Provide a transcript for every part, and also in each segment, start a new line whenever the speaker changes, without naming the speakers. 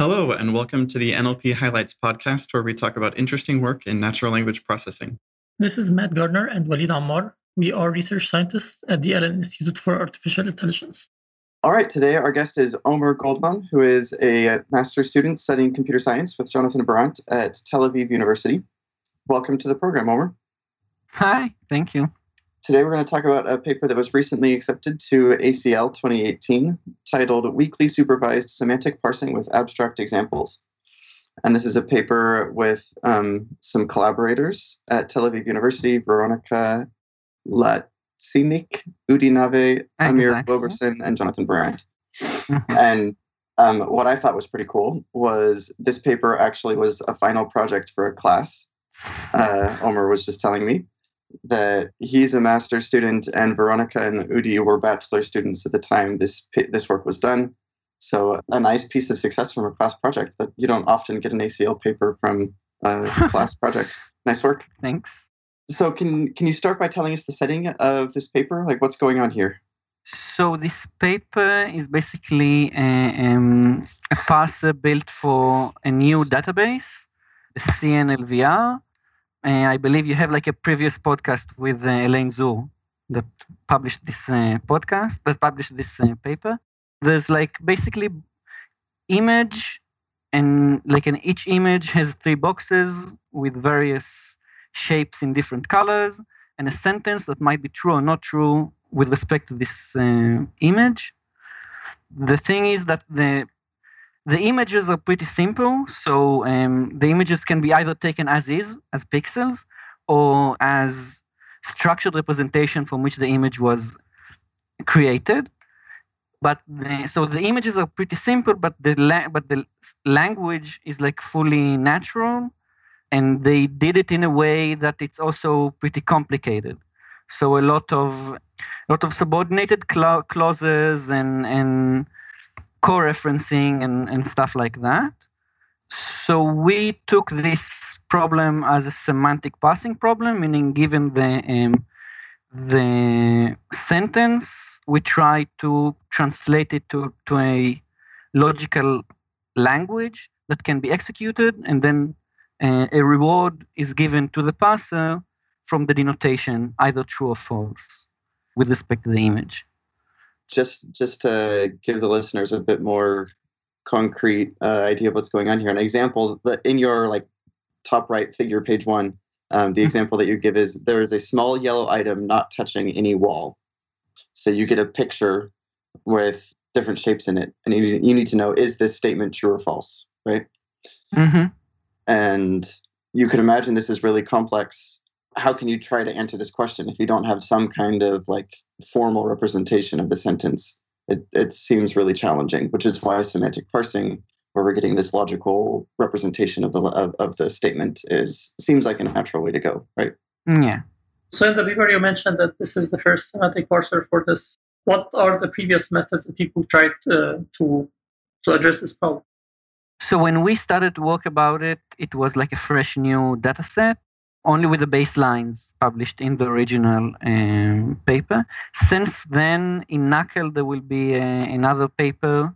Hello, and welcome to the NLP Highlights podcast, where we talk about interesting work in natural language processing.
This is Matt Gardner and Walid Ammar. We are research scientists at the Allen Institute for Artificial Intelligence.
All right, today our guest is Omer Goldman, who is a master's student studying computer science with Jonathan Berant at Tel Aviv University. Welcome to the program, Omer.
Hi, thank you.
Today we're going to talk about a paper that was recently accepted to ACL 2018 titled Weakly Supervised Semantic Parsing with Abstract Examples. And this is a paper with um, some collaborators at Tel Aviv University, Veronica Latcinnik, Udi Naveh, Amir
Exactly.
Globerson, and Jonathan Berant. and um, what I thought was pretty cool was this paper actually was a final project for a class. Uh, Omer was just telling me that he's a master's student and Veronica and Udi were bachelor students at the time this this work was done. So a nice piece of success from a class project that you don't often get an ACL paper from a class project. Nice work.
Thanks.
So can can you start by telling us the setting of this paper? Like what's going on here?
So this paper is basically a, um, a parser built for a new database, the CNLVR. I believe you have like a previous podcast with uh, Alane Suhr that published this uh, podcast, that published this uh, paper. There's like basically image, and like in each image has three boxes with various shapes in different colors, and a sentence that might be true or not true with respect to this uh, image. The thing is that the the images are pretty simple, so um, the images can be either taken as is, as pixels, or as structured representation from which the image was created. But the, so the images are pretty simple, but the la- but the language is like fully natural, and they did it in a way that it's also pretty complicated. So a lot of a lot of subordinated cla- clauses and and co-referencing and, and stuff like that. So we took this problem as a semantic parsing problem, meaning given the um, the sentence, we try to translate it to, to a logical language that can be executed, and then uh, a reward is given to the parser from the denotation, either true or false, with respect to the image.
Just just to give the listeners a bit more concrete uh, idea of what's going on here. An example that in your like top right figure, page one, um, the
Mhm.
example that you give is there is a small yellow item not touching any wall. So you get a picture with different shapes in it, and you, you need to know is this statement true or false, right?
hmm
And you could imagine this is really complex. How can you try to answer this question if you don't have some kind of like formal representation of the sentence? It, it seems really challenging, which is why semantic parsing, where we're getting this logical representation of the of, of the statement, is seems like a natural way to go, right?
Yeah.
So in the paper, you mentioned that this is the first semantic parser for this. What are the previous methods that people tried uh, to to address this problem?
So when we started to work about it, it was like a fresh new data set, only with the baselines published in the original um, paper. Since then, in NAACL, there will be a, another paper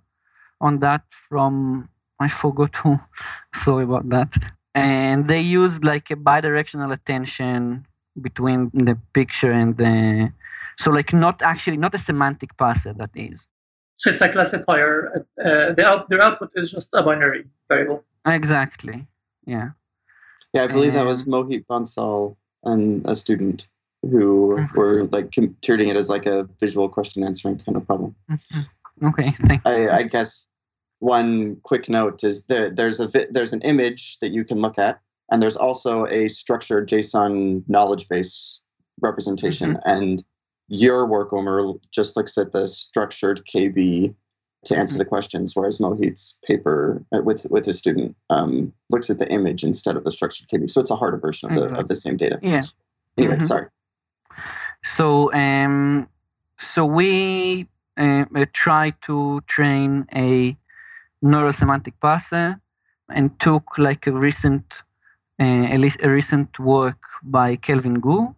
on that from, I forgot who, sorry about that. And they used like a bidirectional attention between the picture and the, so like not actually, not a semantic parser, that is.
So it's a classifier. Uh, the out, their output is just a binary variable.
Exactly. Yeah.
Yeah, I believe that was Mohit Bansal and a student who
Mhm.
were like treating it as like a visual question answering kind of problem.
Mhm. Okay. Thank
I, I guess one quick note is there, there's a vi- there's an image that you can look at, and there's also a structured JSON knowledge base representation. And your work, Omer, just looks at the structured KB to answer the questions, whereas Mohit's paper uh, with with his student um, looks at the image instead of the structured KB. So it's a harder version of the of the same data.
Yeah.
Anyway,
Mhm.
sorry.
So um, so we uh, uh, try to train a neurosemantic parser and took like a recent uh, at least a recent work by Kelvin Guu.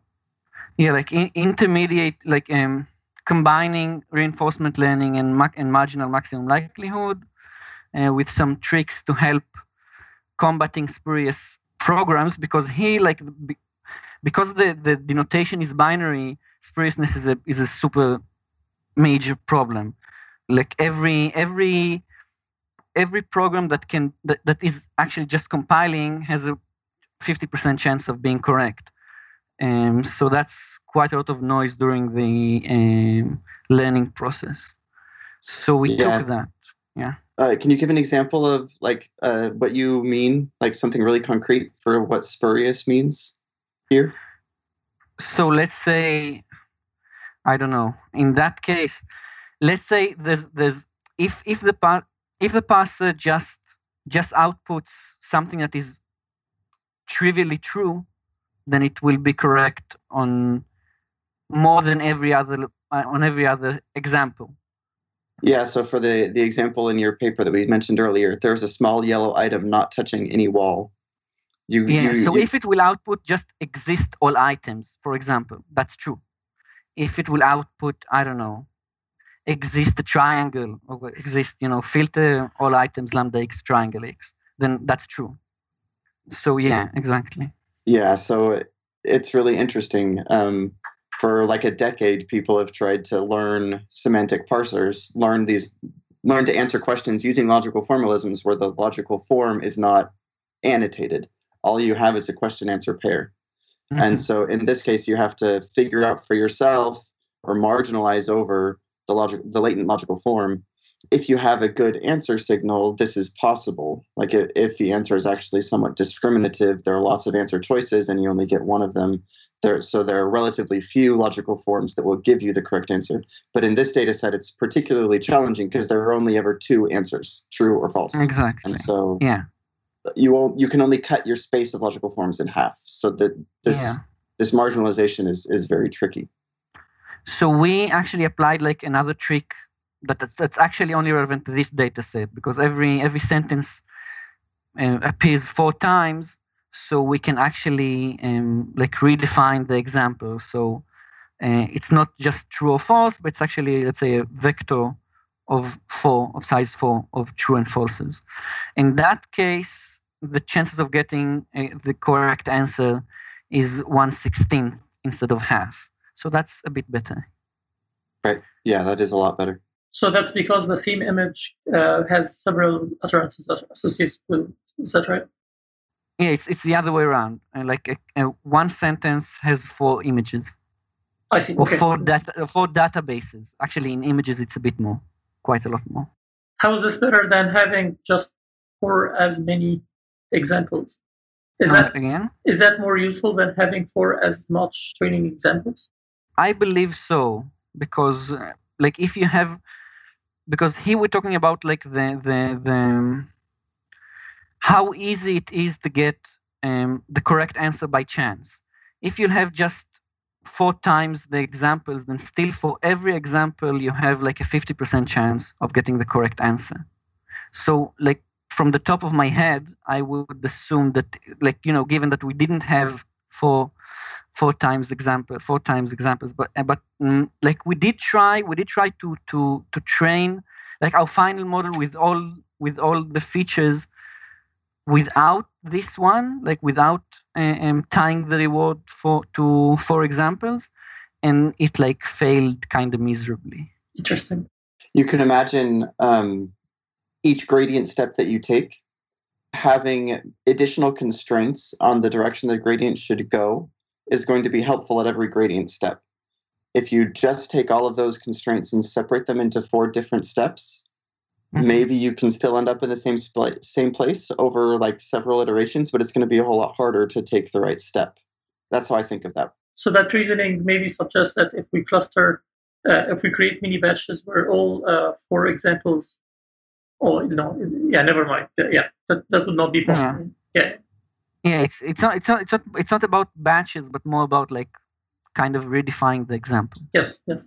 Yeah, like in, intermediate, like um, combining reinforcement learning and, mac- and marginal maximum likelihood uh, with some tricks to help combating spurious programs because he like because the, the denotation is binary spuriousness is a is a super major problem. Like every every every program that can that, that is actually just compiling has a 50% chance of being correct um, so that's quite a lot of noise during the um, learning process. So we yes. took that yeah.
Uh, can you give an example of like uh, what you mean like something really concrete for what spurious means here?
So let's say i don't know. In that case let's say there's there's if if the if the parser just just outputs something that is trivially true then it will be correct on more than every other uh, on every other example.
Yeah so for the the example in your paper that we mentioned earlier there's a small yellow item not touching any wall.
You, yeah you, so you, if it will output just exist all items for example that's true. If it will output i don't know exist a triangle or exist you know filter all items lambda x triangle x then that's true. So yeah exactly
yeah so it's really interesting um, for like a decade people have tried to learn semantic parsers learn these learn to answer questions using logical formalisms where the logical form is not annotated all you have is a question answer pair mm-hmm. and so in this case you have to figure out for yourself or marginalize over the logic the latent logical form if you have a good answer signal this is possible. Like if the answer is actually somewhat discriminative there are lots of answer choices and you only get one of them. There so there are relatively few logical forms that will give you the correct answer. But in this data set it's particularly challenging because there are only ever two answers true or false.
Exactly.
And so
yeah.
you won't you can only cut your space of logical forms in half. So that this yeah. this marginalization is is very tricky.
So we actually applied like another trick that that's, actually only relevant to this data set because every every sentence uh, appears four times so we can actually um, like redefine the example so uh, it's not just true or false but it's actually let's say a vector of four of size four of true and falses in that case the chances of getting uh, the correct answer is 1 16th instead of half so that's a bit better.
Right. Yeah, that is a lot better.
So that's because the same image uh, has several utterances associated with. Is that right?
Yeah, it's it's the other way around. Uh, like a, a one sentence has four images.
I see. Okay.
Or four data four databases. Actually, in images, it's a bit more, quite a lot more.
How is this better than having just four as many examples? Is that
again?
Is that more useful than having four as much training examples?
I believe so because uh, like if you have because here we're talking about like the the the how easy it is to get um, the correct answer by chance. If you have just four times the examples, then still for every example you have like a 50% chance of getting the correct answer. So like from the top of my head, I would assume that like you know, given that we didn't have four four times example four times examples but uh, but mm, like we did try we did try to to to train like our final model with all with all the features without this one like without uh, um, tying the reward for to four examples and it like failed kind of miserably.
Interesting.
You can imagine um, each gradient step that you take having additional constraints on the direction the gradient should go is going to be helpful at every gradient step. If you just take all of those constraints and separate them into four different steps, mm-hmm. maybe you can still end up in the same spl- same place over like several iterations, but it's going to be a whole lot harder to take the right step. That's how I think of that.
So that reasoning maybe suggests that if we cluster, uh, if we create mini batches where all uh, four examples, oh no, yeah, never mind, yeah, that, that would not be possible. Yeah. yeah
yeah it's it's not it's not it's not it's not about batches but more about like kind of redefining the example.
Yes yes.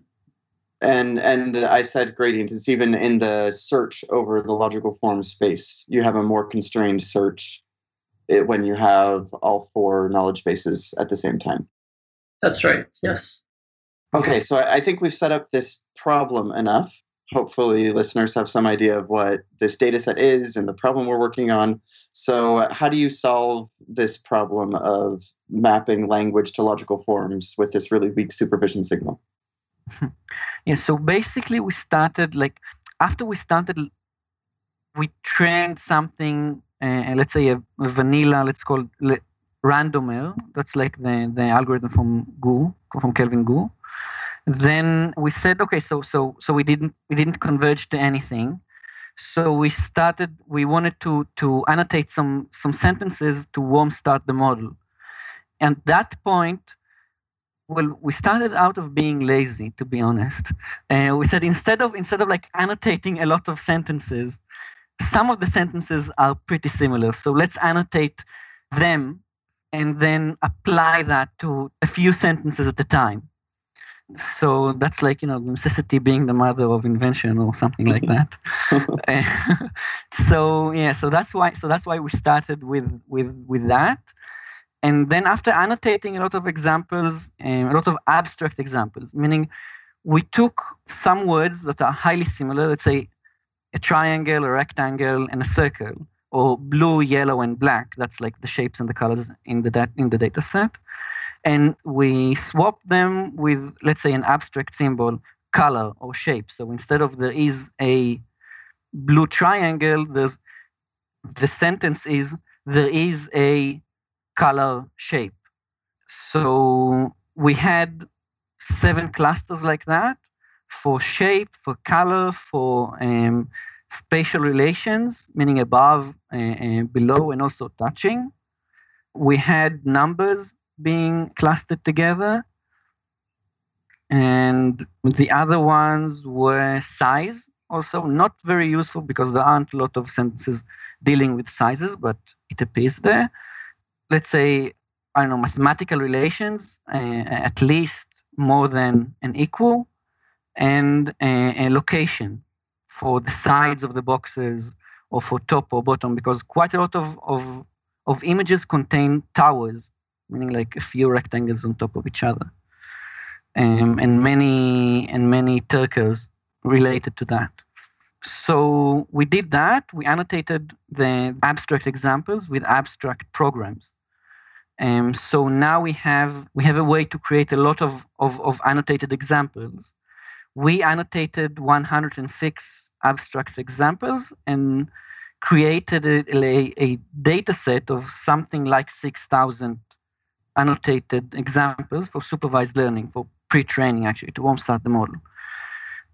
And and i said gradient is even in the search over the logical form space. You have a more constrained search eh, when you have all four knowledge bases at the same time.
That's right yes.
Okay so i think we've set up this problem enough hopefully listeners have some idea of what this data set is and the problem we're working on. So, how do you solve this problem of mapping language to logical forms with this really weak supervision signal?
yeah, so basically, we started like after we started, we trained something, uh, let's say a, a, vanilla, let's call it RandoMer. That's like the, the algorithm from Guu, from Kelvin Guu then we said okay so so so we didn't we didn't converge to anything. So we started we wanted to to annotate some some sentences to warm start the model. And that point well we started out of being lazy to be honest. And uh, we said instead of instead of like annotating a lot of sentences some of the sentences are pretty similar. So let's annotate them and then apply that to a few sentences at a time so that's like you know necessity being the mother of invention or something like that. So yeah so that's why so that's why we started with with with that. And then after annotating a lot of examples um, a lot of abstract examples meaning we took some words that are highly similar let's say a triangle a rectangle and a circle or blue yellow and black. That's like the shapes and the colors in the da- in the data set and we swap them with, let's say, an abstract symbol, color or shape. So instead of there is a blue triangle, there's the sentence is there is a color shape. So we had seven clusters like that for shape, for color, for um, spatial relations, meaning above, uh, below, and also touching. We had numbers being clustered together. And the other ones were size, also not very useful because there aren't a lot of sentences dealing with sizes, but it appears there. Let's say, I don't know, mathematical relations, uh, at least more than an equal, and a, a location for the sides of the boxes or for top or bottom, because quite a lot of, of, of images contain towers meaning like a few rectangles on top of each other, um, and many and many turkers related to that. So we did that. We annotated the abstract examples with abstract programs. Um, so now we have we have a way to create a lot of, of, of annotated examples. We annotated 106 abstract examples and created a, a, a data set of something like 6,000 annotated examples for supervised learning, for pre-training actually, to warm start the model.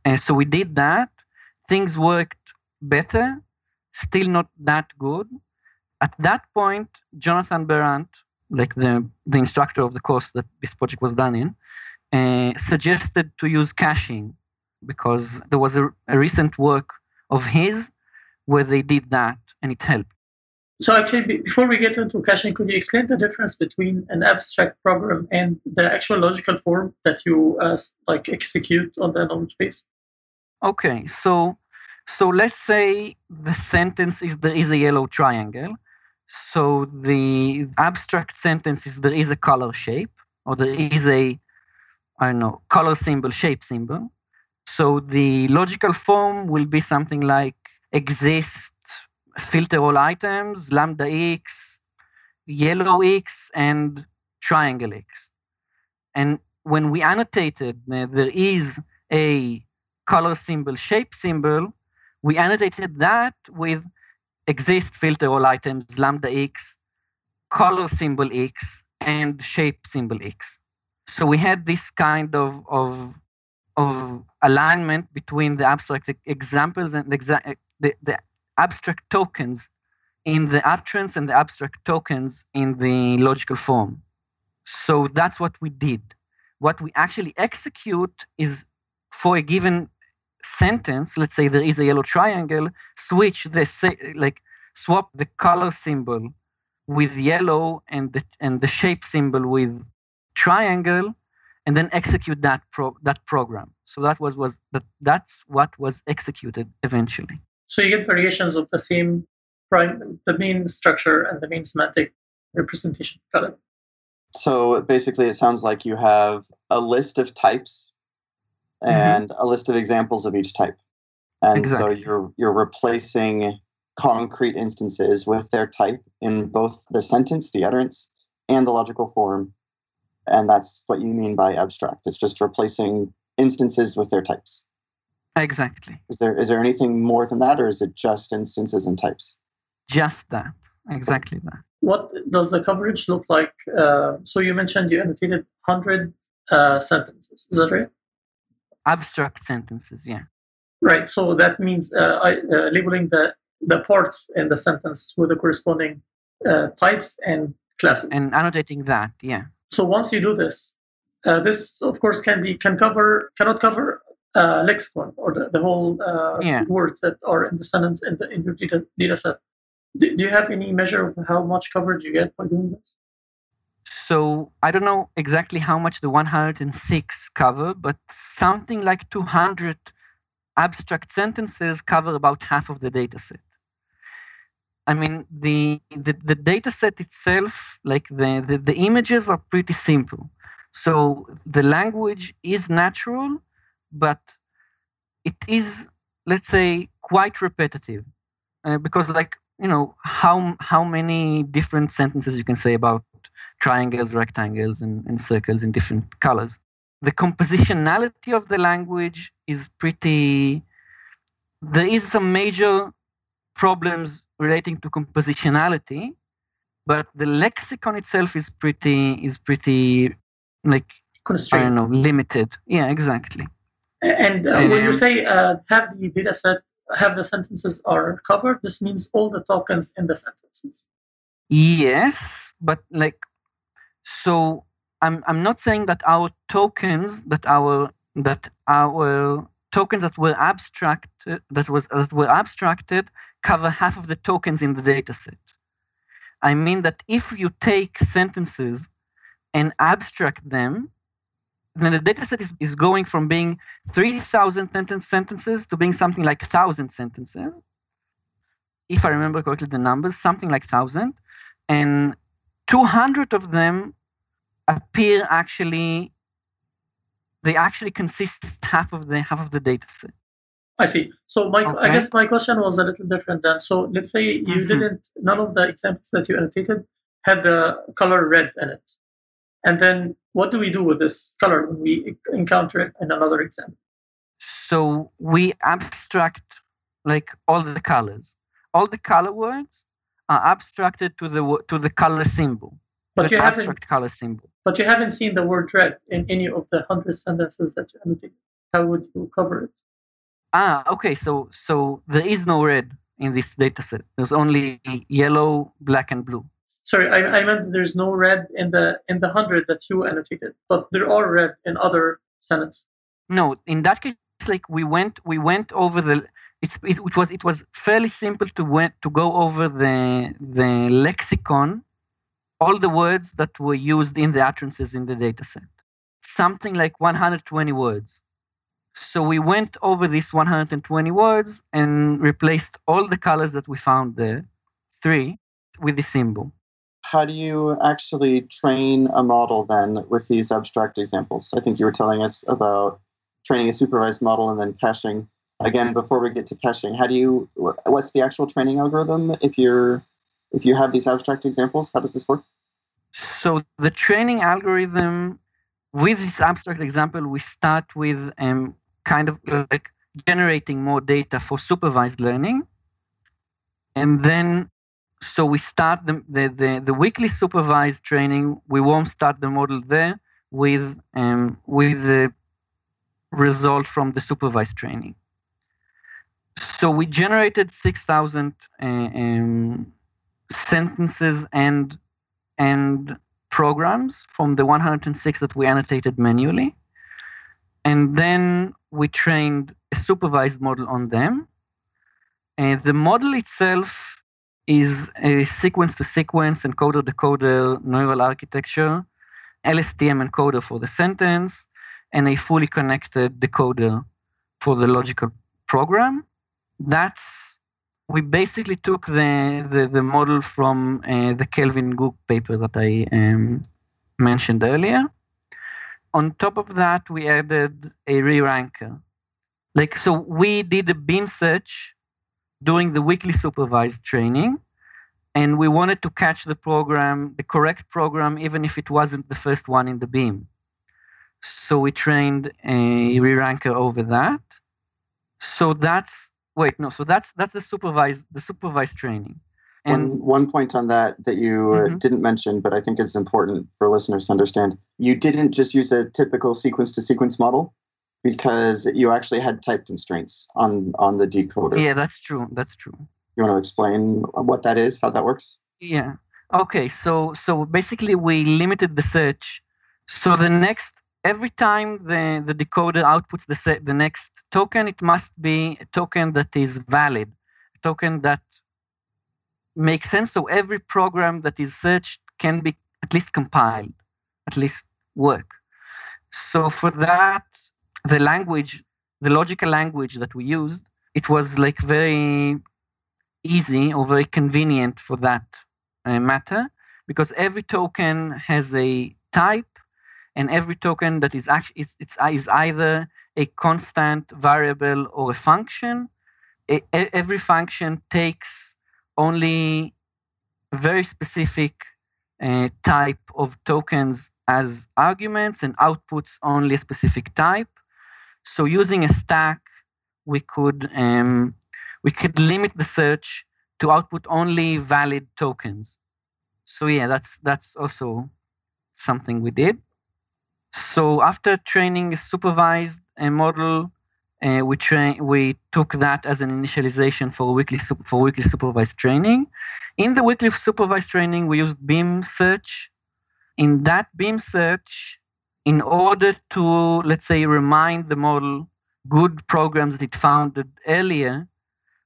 And so we did that. Things worked better, still not that good. At that point, Jonathan Berant, like the, the instructor of the course that this project was done in, uh, suggested to use caching because there was a, a recent work of his where they did that and it helped.
So actually, before we get into caching, could you explain the difference between an abstract program and the actual logical form that you uh, like execute on the knowledge base?
Okay, so so let's say the sentence is there is a yellow triangle. So the abstract sentence is there is a color shape, or there is a I don't know color symbol, shape symbol. So the logical form will be something like exist filter all items, lambda x, yellow x, and triangle x. And when we annotated uh, there is a color symbol, shape symbol, we annotated that with exist filter all items, lambda x, color symbol x, and shape symbol x. So we had this kind of, of, of alignment between the abstract examples and the, exa- the, the abstract tokens in the utterance and the abstract tokens in the logical form. So that's what we did. What we actually execute is for a given sentence, let's say there is a yellow triangle, switch the like swap the color symbol with yellow and the and the shape symbol with triangle and then execute that pro, that program. So that was was that that's what was executed eventually.
So you get variations of the same prime, the main structure and the main semantic representation. Got it.
So basically, it sounds like you have a list of types and mm-hmm. a list of examples of each type. And
Exactly.
so you're you're replacing concrete instances with their type in both the sentence, the utterance, and the logical form. And that's what you mean by abstract. It's just replacing instances with their types.
Exactly.
Is there is there anything more than that, or is it just instances and types?
Just that. Exactly that.
What does the coverage look like? Uh, so you mentioned you annotated 100 uh, sentences. Is that right?
Abstract sentences, yeah.
Right. So that means uh, I, uh, labeling the, the parts in the sentence with the corresponding uh, types and classes.
And annotating that, yeah.
so once you do this, uh, this of course can be can cover cannot cover uh, lexicon or the, the whole uh,
Yeah.
words that are in the sentence in, the, in your data, data set. Do, do you have any measure of how much coverage you get by doing this?
So I don't know exactly how much the 106 cover, but something like 200 abstract sentences cover about half of the data set. I mean, the, the, the data set itself, like the, the, the images are pretty simple. So the language is natural, but it is, let's say, quite repetitive. Uh, because, like, you know, how, how many different sentences you can say about triangles, rectangles, and, and circles in different colors. The compositionality of the language is pretty. There is some major problems relating to compositionality, but the lexicon itself is pretty is pretty like I
Constraint.
don't know limited. Yeah, exactly.
And uh, when you say uh, have the data set, have the sentences are covered, this means all the tokens in the sentences.
Yes, but like, so I'm I'm not saying that our tokens that our that our tokens that were abstracted that was that were abstracted cover half of the tokens in the dataset. I mean that if you take sentences and abstract them, then the dataset is, is going from being 3,000 sentence sentences to being something like 1,000 sentences. If I remember correctly, the numbers, something like 1,000 and 200 of them appear actually they actually consist half of the half of the data set
I see. So my, I guess my question was a little different then. So let's say you
Mhm.
didn't, none of the examples that you annotated had the color red in it. And then what do we do with this color when we encounter it in another example?
so we abstract like all the colors all the color words are abstracted to the to the color symbol
But you
abstract color symbol
but you haven't seen the word red in any of the hundred sentences that you annotated. How would you cover it?
ah okay so so there is no red in this data set there's only yellow black and blue
Sorry, I, I meant there's no red in the in the hundred that you annotated, but there are red in other sentences.
no in that case like we went we went over the it's it, it was it was fairly simple to went to go over the the lexicon all the words that were used in the utterances in the dataset something like 120 words. So we went over these 120 words and replaced all the colors that we found there three with the symbol
How do you actually train a model then with these abstract examples? I think you were telling us about training a supervised model and then caching. Again, before we get to caching, how do you? What's the actual training algorithm if you're if you have these abstract examples? How does this work?
So the training algorithm with this abstract example, we start with um, kind of like generating more data for supervised learning. And then, so we start the, the, the, the weakly supervised training. We won't start the model there with, um, with the result from the supervised training. So we generated 6,000 uh, um, sentences and and programs from the 106 that we annotated manually. And then we trained a supervised model on them. And the model itself is a sequence to sequence encoder decoder neural architecture, LSTM encoder for the sentence, and a fully connected decoder for the logical program. That's we basically took the the, the model from uh, the Kelvin Guu paper that I um, mentioned earlier. On top of that, we added a re-ranker. like so we did a beam search during the weakly supervised training and we wanted to catch the program the correct program even if it wasn't the first one in the beam. So we trained a re-ranker over that. So that's wait no so that's that's the supervised the supervised training.
And one, one point on that that you uh, mm-hmm. didn't mention but i think is important for listeners to understand. You didn't just use a typical sequence to sequence model because you actually had type constraints on on the decoder
yeah that's true that's true
you want to explain what that is how that works
yeah okay so so basically we limited the search so the next every time the, the decoder outputs the, set, the next token, it must be a token that is valid, a token that makes sense. So every program that is searched can be at least compiled, at least work. So for that, the language, the logical language that we used, it was like very easy or very convenient for that uh, matter because every token has a type and every token that is actually it's, it's is either a constant variable or a function. A, every function takes only a very specific uh, type of tokens as arguments and outputs only a specific type so using a stack we could um, we could limit the search to output only valid tokens so yeah that's that's also something we did so after training a supervised a model, uh, we train we took that as an initialization for weakly for weakly supervised training. In the weakly supervised training, we used Beam search. In that Beam search, in order to let's say remind the model good programs that it found earlier,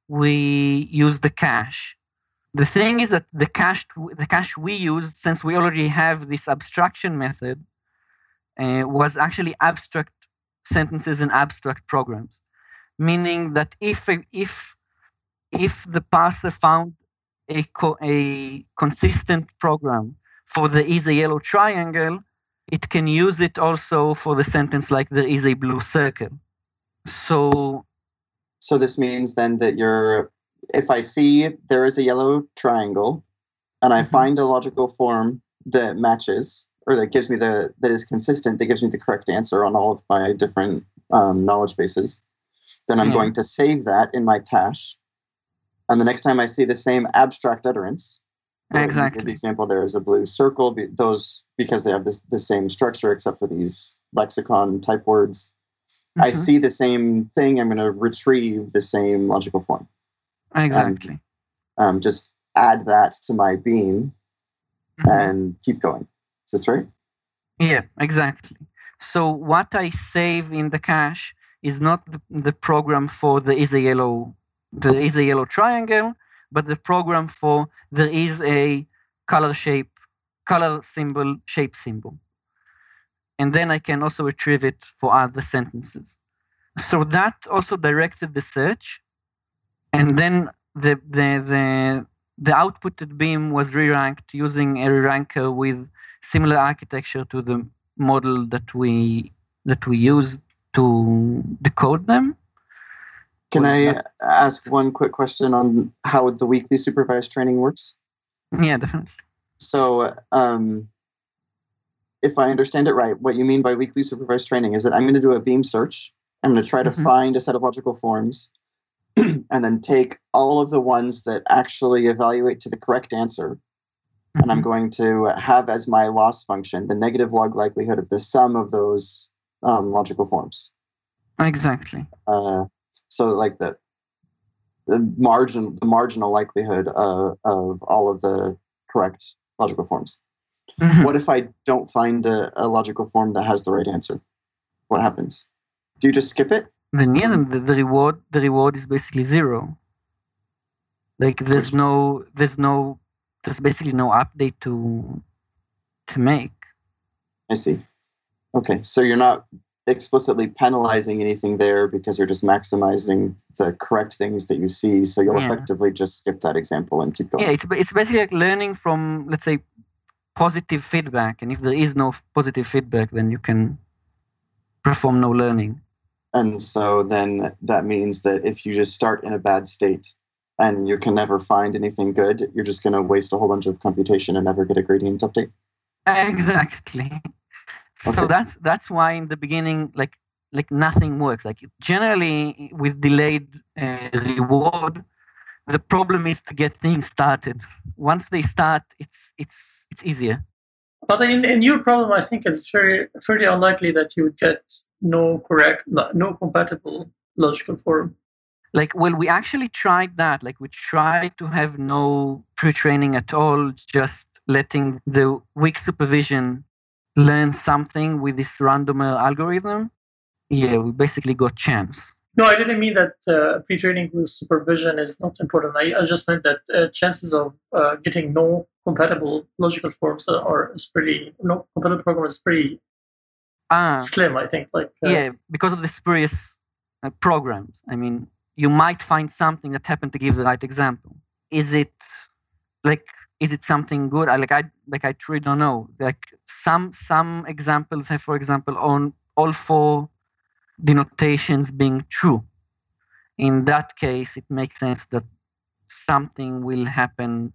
we use the cache. The thing is that the cache the cache we used, since we already have this abstraction method, uh, was actually abstract sentences and abstract programs, meaning that if if if the parser found a co- a consistent program for the is a yellow triangle, it can use it also for the sentence like there is a blue circle. So
so this means then that you're if I see there is a yellow triangle and I mm-hmm. find a logical form that matches, or that gives me the that is consistent that gives me the correct answer on all of my different um, knowledge bases then i'm yeah. going to save that in my cache and the next time i see the same abstract utterance
exactly
the example there is a blue circle those because they have this, the same structure except for these lexicon type words mm-hmm. i see the same thing i'm going to retrieve the same logical form
exactly
and, um, just add that to my beam mm-hmm. and keep going is this right?
Yeah, exactly. So what I save in the cache is not the, the program for the is a yellow the is a yellow triangle, but the program for there is a color shape, color symbol, shape symbol. And then I can also retrieve it for other sentences. So that also directed the search. And then the the the the outputted beam was re-ranked using a re-ranker with similar architecture to the model that we that we use to decode them.
Can I ask one quick question on how the weakly supervised training works?
Yeah, definitely.
So, um, if I understand it right, what you mean by weakly supervised training is that I'm going to do a beam search. I'm going to try to mm-hmm. find a set of logical forms and then take all of the ones that actually evaluate to the correct answer mm-hmm. and I'm mm-hmm. going to have as my loss function the negative log likelihood of the sum of those um, logical forms.
Exactly.
Uh, so like the the margin the marginal likelihood of, of all of the correct logical forms. Mm-hmm. What if I don't find a, a, logical form that has the right answer? What happens? Do you just skip it?
Then yeah, the, the reward the reward is basically zero. Like there's no there's no there's basically no update to to make.
I see. Okay, so you're not explicitly penalizing anything there because you're just maximizing the correct things that you see. So you'll yeah. effectively just skip that example and keep going.
Yeah, it's it's basically like learning from let's say positive feedback, and if there is no positive feedback, then you can perform no learning.
And so then that means that if you just start in a bad state and you can never find anything good, you're just going to waste a whole bunch of computation and never get a gradient update.
Exactly. Okay. So that's that's why in the beginning, like like nothing works. Like generally with delayed uh, reward, the problem is to get things started. Once they start, it's it's it's easier.
But in, in your problem, I think it's very fairly unlikely that you would get no correct, no compatible logical form.
Like, well, we actually tried that. Like, we tried to have no pre-training at all, just letting the weak supervision learn something with this random algorithm. Yeah, we basically got chance.
No, I didn't mean that uh, pre-training with supervision is not important. I, I just meant that uh, chances of uh, getting no compatible logical forms are is pretty no compatible program is pretty ah, slim. I think. Like
uh, yeah, because of the spurious uh, programs. I mean, you might find something that happened to give the right example. Is it like is it something good? I like I like I truly don't know. Like some some examples have, for example, on all four denotations being true. In that case, it makes sense that something will happen.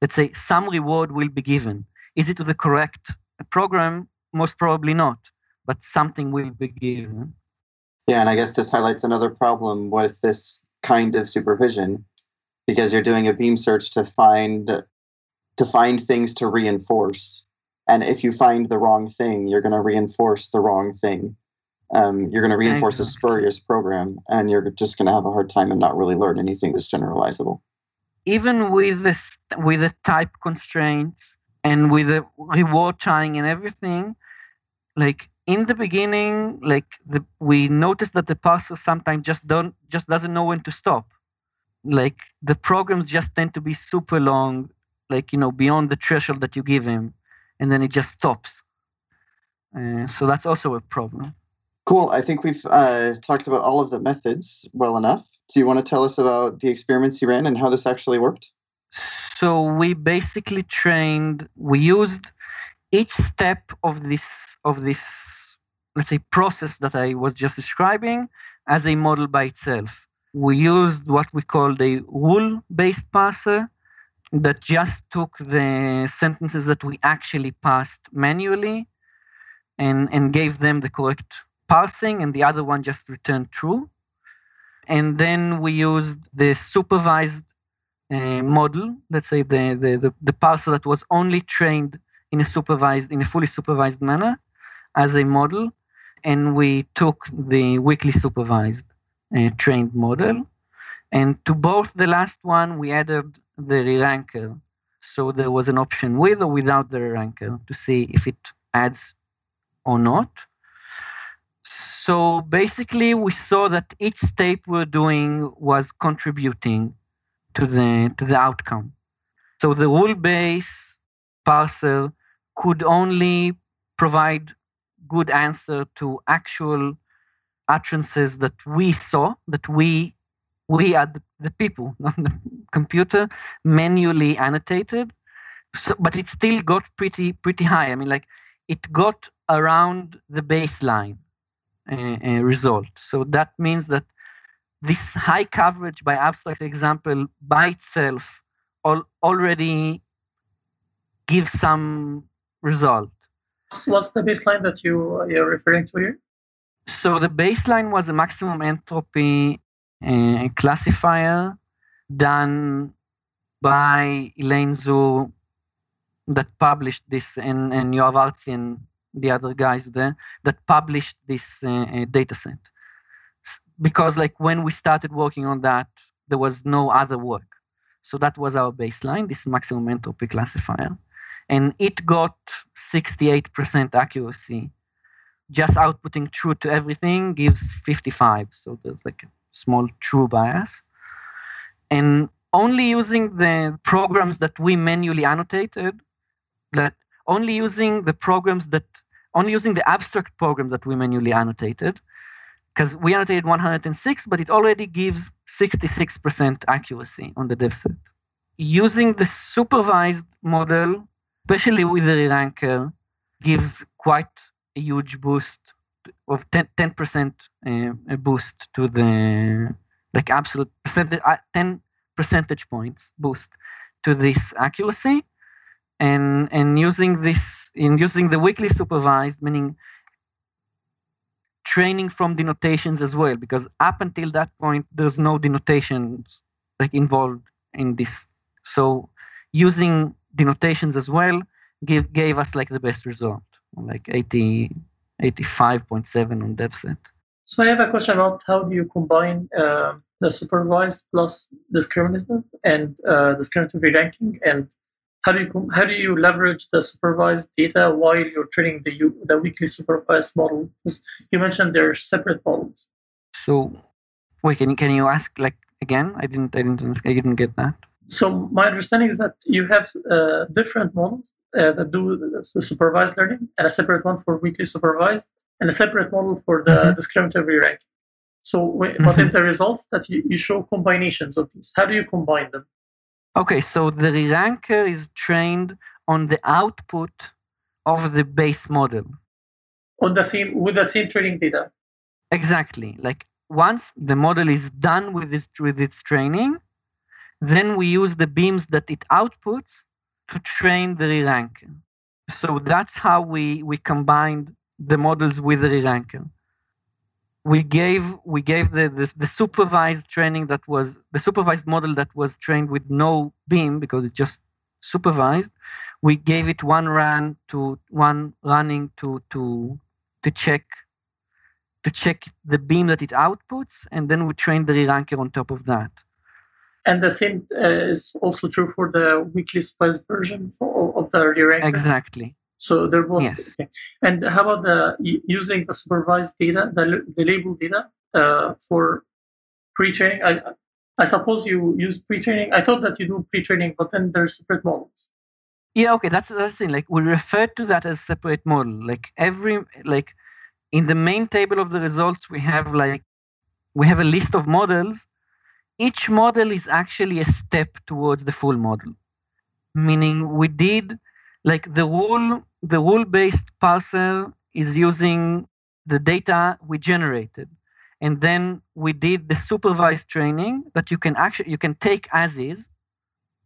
Let's say some reward will be given. Is it to the correct program? Most probably not, but something will be given.
Yeah, and I guess this highlights another problem with this kind of supervision because you're doing a beam search to find to find things to reinforce. And if you find the wrong thing, you're going to reinforce the wrong thing. Um, you're going to reinforce a spurious program and you're just going to have a hard time and not really learn anything that's generalizable.
Even with this with the type constraints and with the reward tying and everything like in the beginning like the, we noticed that the parser sometimes just don't just doesn't know when to stop. Like the programs just tend to be super long like you know beyond the threshold that you give him and then it just stops uh, so that's also a problem
Cool. I think we've uh, talked about all of the methods well enough. Do you want to tell us about the experiments you ran and how this actually worked?
So we basically trained. We used each step of this of this let's say process that I was just describing as a model by itself. We used what we called the rule-based parser that just took the sentences that we actually passed manually and, and gave them the correct parsing and the other one just returned true. And then we used the supervised uh, model, let's say the, the, the, the parser that was only trained in a supervised, in a fully supervised manner as a model. And we took the weakly supervised uh, trained model. And to both the last one, we added the re-ranker. So there was an option with or without the re-ranker to see if it adds or not. So basically, we saw that each step we're doing was contributing to the to the outcome. So the rule base parser could only provide good answer to actual utterances that we saw, that we we are the, the people, not the computer, manually annotated. So, but it still got pretty pretty high. I mean, like it got around the baseline uh, result. So that means that this high coverage by abstract example by itself al- already gives some result.
What's the baseline that you you're referring to here?
So the baseline was a maximum entropy uh, classifier done by Alane Suhr that published this and, in Yoav Artzi and the other guys there that published this uh, data set. Because like when we started working on that there was no other work. So that was our baseline this maximum entropy classifier. And it got 68% accuracy. Just outputting true to everything gives 55 so there's like a small true bias. And only using the programs that we manually annotated that only using the programs that only using the abstract programs that we manually annotated because we annotated 106 but it already gives 66% accuracy on the dev set. Using the supervised model especially with the ranker gives quite a huge boost of 10 percent uh, boost to the like absolute percentage uh, 10 percentage points boost to this accuracy. And and using this in using the weakly supervised meaning training from denotations as well because up until that point there's no denotations like involved in this. So using denotations as well give gave us like the best result like 80 85.7 on DevSet.
So I have a question about how do you combine uh, the supervised plus discriminative and uh, discriminative ranking, and how do you how do you leverage the supervised data while you're training the the weakly supervised model? Because you mentioned they're separate models.
So, wait, can you can you ask like again? I didn't I didn't I didn't get that.
So my understanding is that you have uh, different models uh, that do the supervised learning, and a separate one for weakly supervised, and a separate model for the mm-hmm. discriminative re-ranking. So, mm-hmm. but in the results that you, you show combinations of these, how do you combine them?
Okay, so the re-ranker is trained on the output of the base model.
On the same with the same training data.
Exactly. Like once the model is done with this with its training, then we use the beams that it outputs to train the re-ranker. So that's how we, we combined the models with the re-ranker. We gave we gave the, the, the supervised training that was the supervised model that was trained with no beam because it just supervised. We gave it one run to one running to to to check to check the beam that it outputs, and then we trained the re-ranker on top of that.
And the same uh, is also true for the weakly supervised version for, of the re-ranker.
Exactly.
So they're both.
Yes.
Okay. And how about the using the supervised data, the, the label data uh, for pre-training? I, I suppose you use pre-training. I thought that you do pre-training, but then there's separate models.
Yeah, okay, that's that's the thing. Like we refer to that as separate model. Like every like in the main table of the results, we have like we have a list of models each model is actually a step towards the full model. Meaning we did like the rule the rule based parser is using the data we generated. And then we did the supervised training that you can actually you can take as is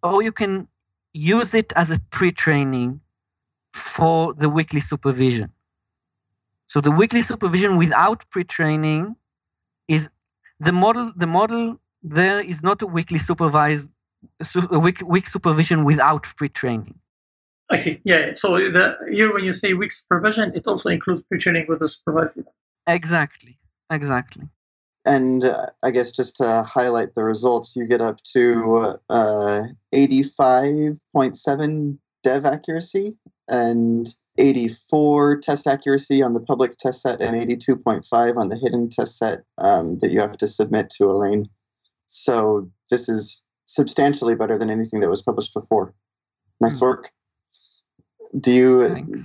or you can use it as a pre-training for the weakly supervision. So the weakly supervision without pre-training is the model the model there is not a weakly supervised a weak, weak supervision without pre-training.
I see. Yeah. So the, here, when you say weak supervision, it also includes pre-training with the supervised data.
Exactly. Exactly.
And uh, I guess just to highlight the results, you get up to uh, 85.7 dev accuracy and 84 test accuracy on the public test set and 82.5 on the hidden test set um, that you have to submit to Alane. So this is substantially better than anything that was published before. Nice hmm. work. Do you Thanks.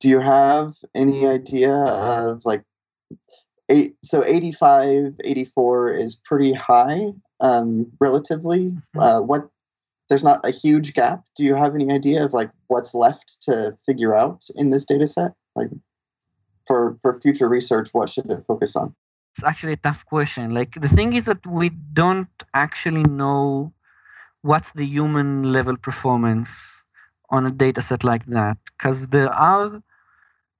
do you have any idea of like eight so 85 84 is pretty high um, relatively mm-hmm. uh, what there's not a huge gap do you have any idea of like what's left to figure out in this data set like for for future research what should it focus on
it's actually a tough question. Like the thing is that we don't actually know what's the human level performance on a data set like that because there are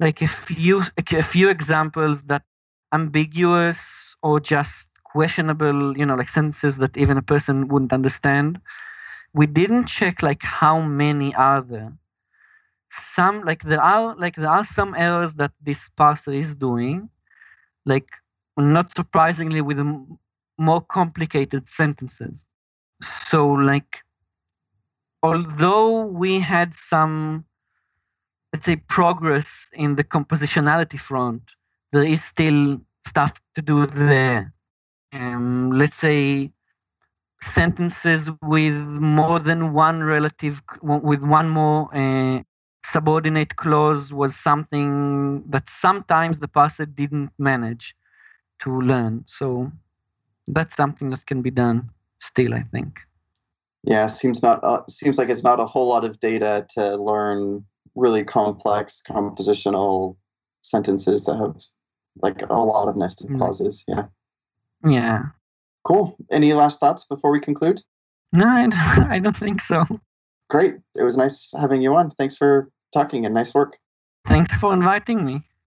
like a few a few examples that ambiguous or just questionable you know like sentences that even a person wouldn't understand we didn't check like how many are there some like there are like there are some errors that this parser is doing like not surprisingly with more complicated sentences. So like although we had some let's say progress in the compositionality front there is still stuff to do there. Um, let's say sentences with more than one relative with one more uh, subordinate clause was something that sometimes the parser didn't manage to learn. So that's something that can be done still, I think.
Yeah, seems not uh, seems like it's not a whole lot of data to learn really complex compositional sentences that have like a lot of nested
Mm.
clauses. Yeah.
Yeah.
Cool. Any last thoughts before we conclude?
No, I don't think so.
Great. It was nice having you on. Thanks for talking and nice work.
Thanks for inviting me.